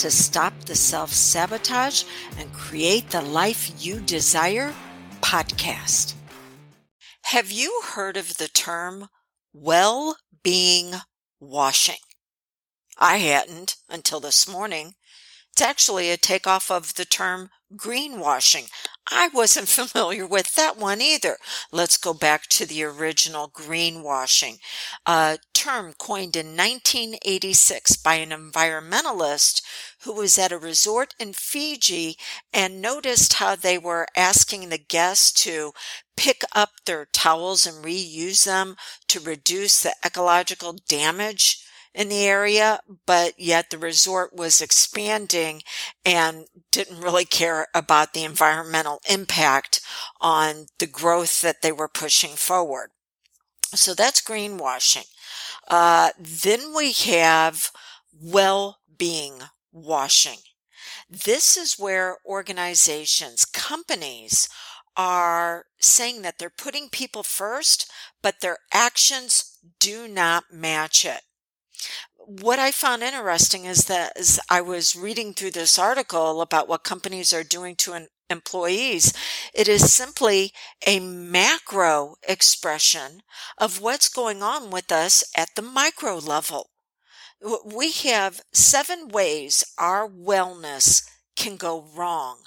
to Stop the Self Sabotage and Create the Life You Desire podcast. Have you heard of the term well being washing? I hadn't until this morning. It's actually a takeoff of the term greenwashing. I wasn't familiar with that one either. Let's go back to the original greenwashing, a term coined in 1986 by an environmentalist who was at a resort in Fiji and noticed how they were asking the guests to pick up their towels and reuse them to reduce the ecological damage in the area, but yet the resort was expanding and didn't really care about the environmental impact on the growth that they were pushing forward. So that's greenwashing. Uh, then we have well-being washing. This is where organizations, companies are saying that they're putting people first, but their actions do not match it what I found interesting is that as I was reading through this article about what companies are doing to employees, it is simply a macro expression of what's going on with us at the micro level. We have seven ways our wellness can go wrong.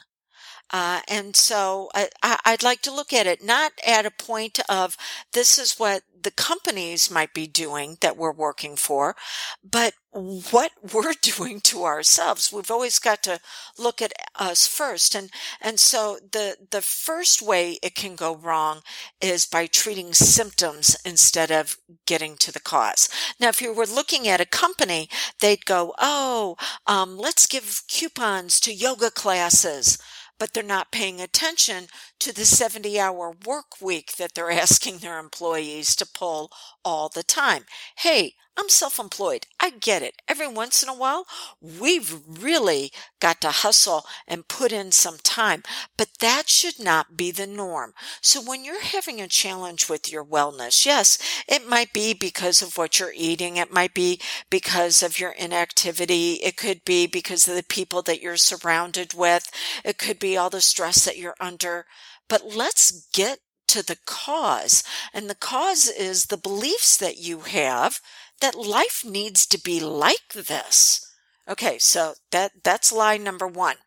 Uh, and so I, would like to look at it not at a point of this is what the companies might be doing that we're working for, but what we're doing to ourselves. We've always got to look at us first. And, and so the, the first way it can go wrong is by treating symptoms instead of getting to the cause. Now, if you were looking at a company, they'd go, Oh, um, let's give coupons to yoga classes but they're not paying attention to the 70 hour work week that they're asking their employees to pull all the time. Hey, I'm self employed. I get it. Every once in a while, we've really got to hustle and put in some time, but that should not be the norm. So when you're having a challenge with your wellness, yes, it might be because of what you're eating. It might be because of your inactivity. It could be because of the people that you're surrounded with. It could be all the stress that you're under. But let's get to the cause. And the cause is the beliefs that you have that life needs to be like this. Okay, so that, that's lie number one.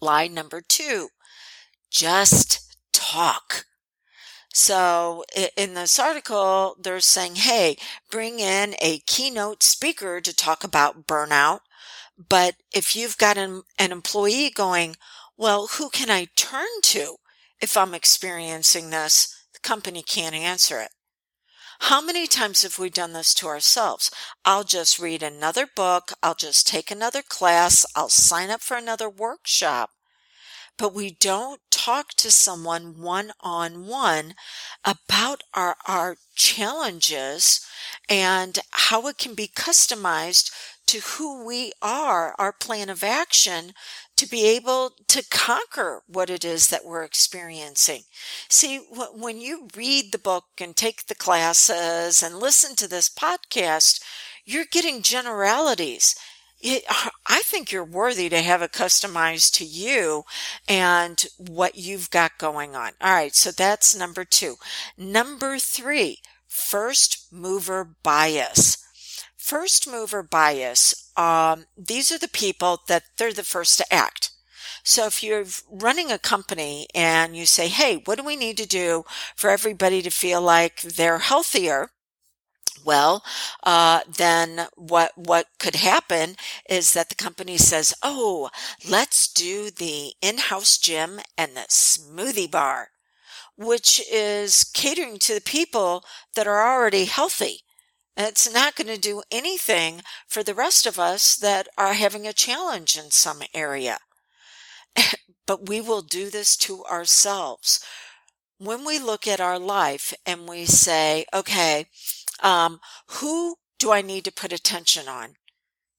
Lie number two, just talk. So in this article, they're saying, hey, bring in a keynote speaker to talk about burnout. But if you've got an, an employee going, well, who can I turn to if I'm experiencing this? The company can't answer it. How many times have we done this to ourselves? I'll just read another book. I'll just take another class. I'll sign up for another workshop. But we don't talk to someone one on one about our, our challenges and how it can be customized to who we are, our plan of action to be able to conquer what it is that we're experiencing. See, when you read the book and take the classes and listen to this podcast, you're getting generalities. It, uh, I think you're worthy to have it customized to you and what you've got going on. All right. So that's number two. Number three, first mover bias. First mover bias, um, these are the people that they're the first to act. So if you're running a company and you say, Hey, what do we need to do for everybody to feel like they're healthier? Well, uh, then what what could happen is that the company says, "Oh, let's do the in-house gym and the smoothie bar," which is catering to the people that are already healthy It's not going to do anything for the rest of us that are having a challenge in some area. but we will do this to ourselves. When we look at our life and we say, okay, um, who do I need to put attention on?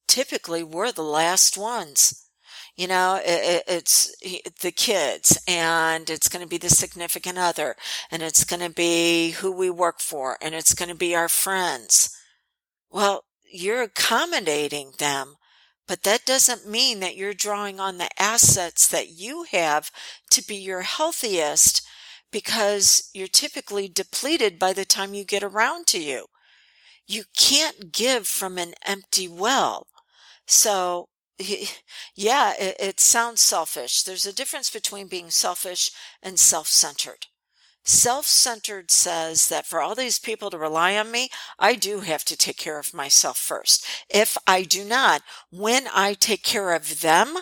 Typically, we're the last ones. You know, it, it's the kids and it's going to be the significant other and it's going to be who we work for and it's going to be our friends. Well, you're accommodating them, but that doesn't mean that you're drawing on the assets that you have to be your healthiest because you're typically depleted by the time you get around to you. You can't give from an empty well. So yeah, it, it, sounds selfish. There's a difference between being selfish and self centered. Self centered says that for all these people to rely on me, I do have to take care of myself first. If I do not, when I take care of them,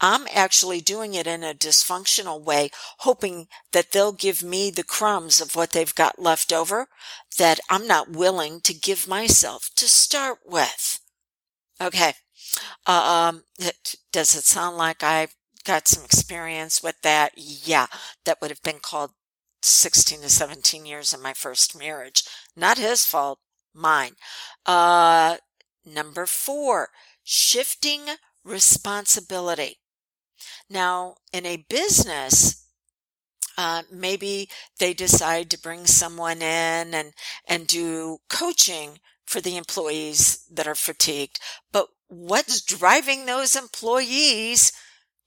I'm actually doing it in a dysfunctional way, hoping that they'll give me the crumbs of what they've got left over that I'm not willing to give myself to start with. Okay. Uh, um, does it sound like I've got some experience with that? Yeah, that would have been called 16 to 17 years in my first marriage. Not his fault, mine. Uh, number four, shifting responsibility. Now, in a business, uh, maybe they decide to bring someone in and, and do coaching for the employees that are fatigued. But what's driving those employees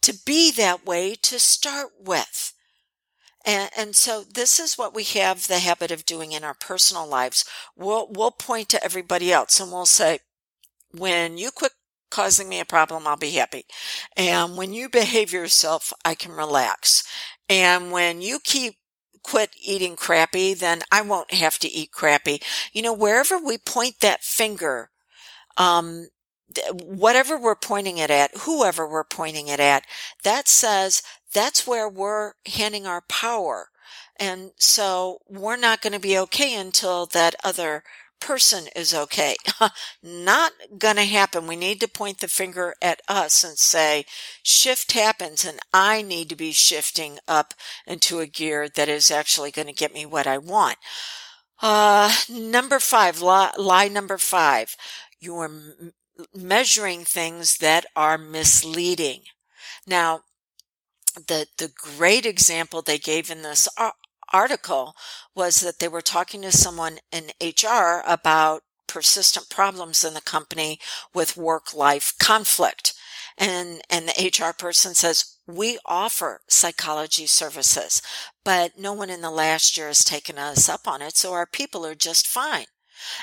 to be that way to start with? And, and, so this is what we have the habit of doing in our personal lives. We'll, we'll point to everybody else and we'll say, when you quit causing me a problem, I'll be happy. And when you behave yourself, I can relax. And when you keep quit eating crappy, then I won't have to eat crappy. You know, wherever we point that finger, um, whatever we're pointing it at, whoever we're pointing it at, that says that's where we're handing our power. And so we're not going to be okay until that other person is okay. Not going to happen. We need to point the finger at us and say, shift happens and I need to be shifting up into a gear that is actually going to get me what I want. Uh, number five, lie, lie number five. You're m- measuring things that are misleading. Now, the, the great example they gave in this article was that they were talking to someone in HR about persistent problems in the company with work life conflict. And, and the HR person says, we offer psychology services, but no one in the last year has taken us up on it. So our people are just fine.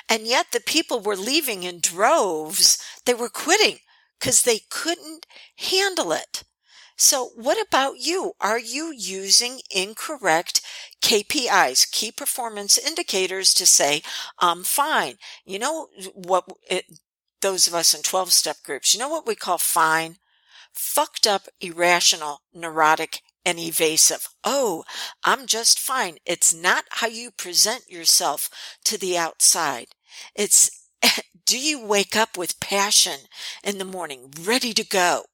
And yet the people were leaving in droves. They were quitting because they couldn't handle it. So what about you? Are you using incorrect KPIs, key performance indicators to say, I'm fine? You know what it, those of us in 12 step groups, you know what we call fine? Fucked up, irrational, neurotic, and evasive. Oh, I'm just fine. It's not how you present yourself to the outside. It's do you wake up with passion in the morning, ready to go?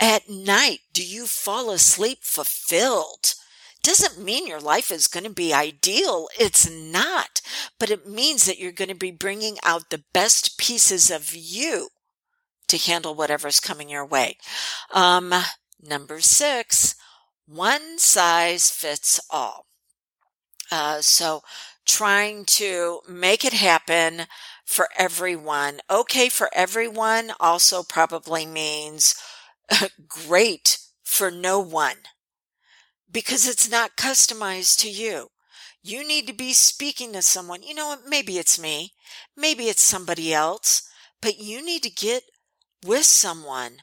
At night, do you fall asleep fulfilled? Doesn't mean your life is going to be ideal. It's not. But it means that you're going to be bringing out the best pieces of you to handle whatever's coming your way. Um, number six, one size fits all. Uh, so trying to make it happen for everyone. Okay for everyone also probably means great for no one because it's not customized to you. You need to be speaking to someone. You know, maybe it's me, maybe it's somebody else, but you need to get with someone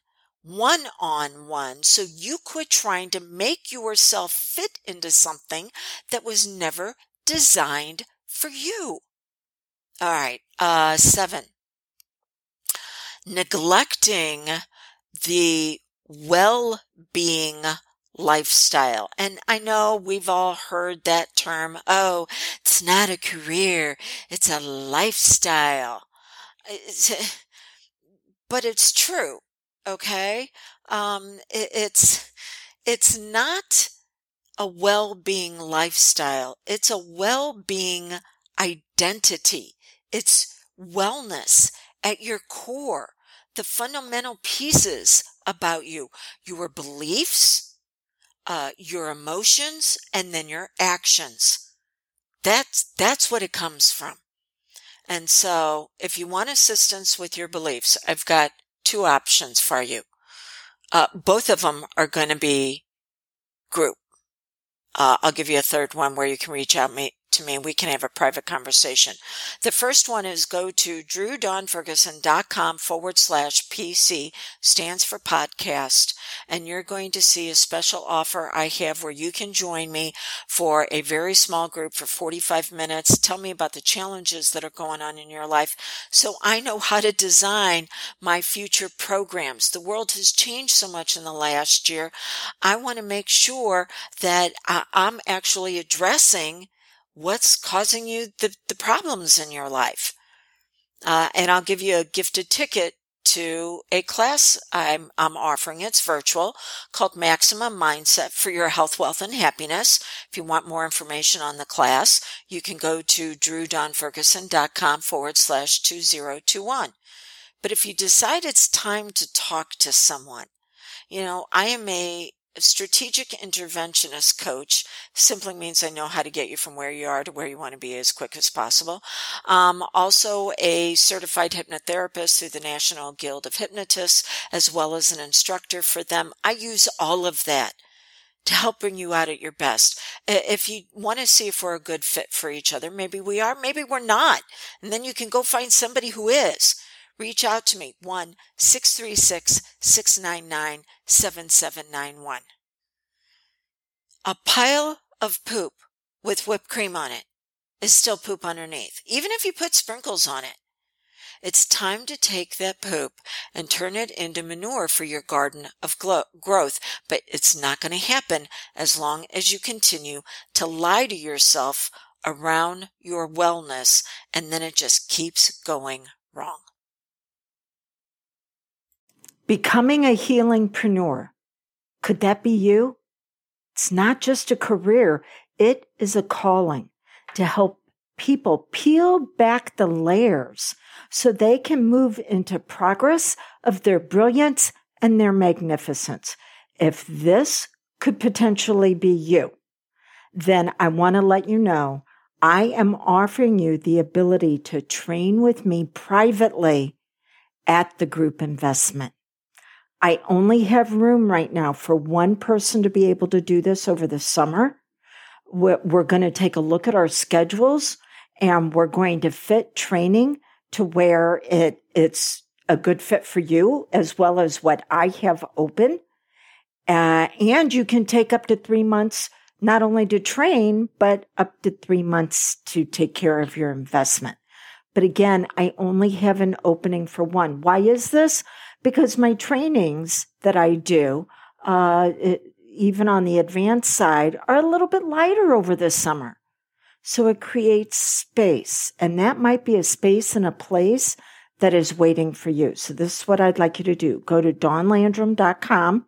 one on one so you quit trying to make yourself fit into something that was never designed for you. All right. Uh, seven. Neglecting the well-being lifestyle. And I know we've all heard that term. Oh, it's not a career. It's a lifestyle. It's, but it's true. Okay. Um, it, it's, it's not a well-being lifestyle. It's a well-being identity. It's wellness at your core. The fundamental pieces about you, your beliefs, uh, your emotions, and then your actions. That's, that's what it comes from. And so if you want assistance with your beliefs, I've got two options for you. Uh, both of them are going to be group. Uh, I'll give you a third one where you can reach out me, to me. We can have a private conversation. The first one is go to drewdawnferguson.com forward slash PC, stands for podcast, and you're going to see a special offer I have where you can join me for a very small group for 45 minutes. Tell me about the challenges that are going on in your life so I know how to design my future programs. The world has changed so much in the last year. I want to make sure that I'm actually addressing what's causing you the, the problems in your life. Uh, and I'll give you a gifted ticket to a class I'm, I'm offering. It's virtual called Maximum Mindset for Your Health, Wealth, and Happiness. If you want more information on the class, you can go to drewdawnferguson.com forward slash 2021. But if you decide it's time to talk to someone, you know, I am a strategic interventionist coach simply means I know how to get you from where you are to where you want to be as quick as possible. Um, also a certified hypnotherapist through the National Guild of Hypnotists, as well as an instructor for them. I use all of that to help bring you out at your best. If you want to see if we're a good fit for each other, maybe we are, maybe we're not. And then you can go find somebody who is reach out to me 1 636 699 7791. A pile of poop with whipped cream on it is still poop underneath, even if you put sprinkles on it. It's time to take that poop and turn it into manure for your garden of glo- growth, but it's not going to happen as long as you continue to lie to yourself around your wellness and then it just keeps going wrong. Becoming a healingpreneur. Could that be you? It's not just a career. It is a calling to help people peel back the layers so they can move into progress of their brilliance and their magnificence. If this could potentially be you, then I want to let you know I am offering you the ability to train with me privately at the group investment. I only have room right now for one person to be able to do this over the summer. We're, we're going to take a look at our schedules and we're going to fit training to where it, it's a good fit for you as well as what I have open. Uh, and you can take up to three months, not only to train, but up to three months to take care of your investment. But again, I only have an opening for one. Why is this? Because my trainings that I do, uh, it, even on the advanced side, are a little bit lighter over the summer. So it creates space, and that might be a space and a place that is waiting for you. So this is what I'd like you to do. Go to dawnlandrum.com,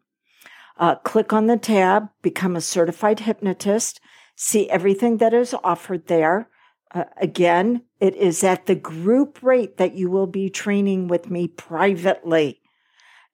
uh, click on the tab, become a certified hypnotist, see everything that is offered there. Uh, again, it is at the group rate that you will be training with me privately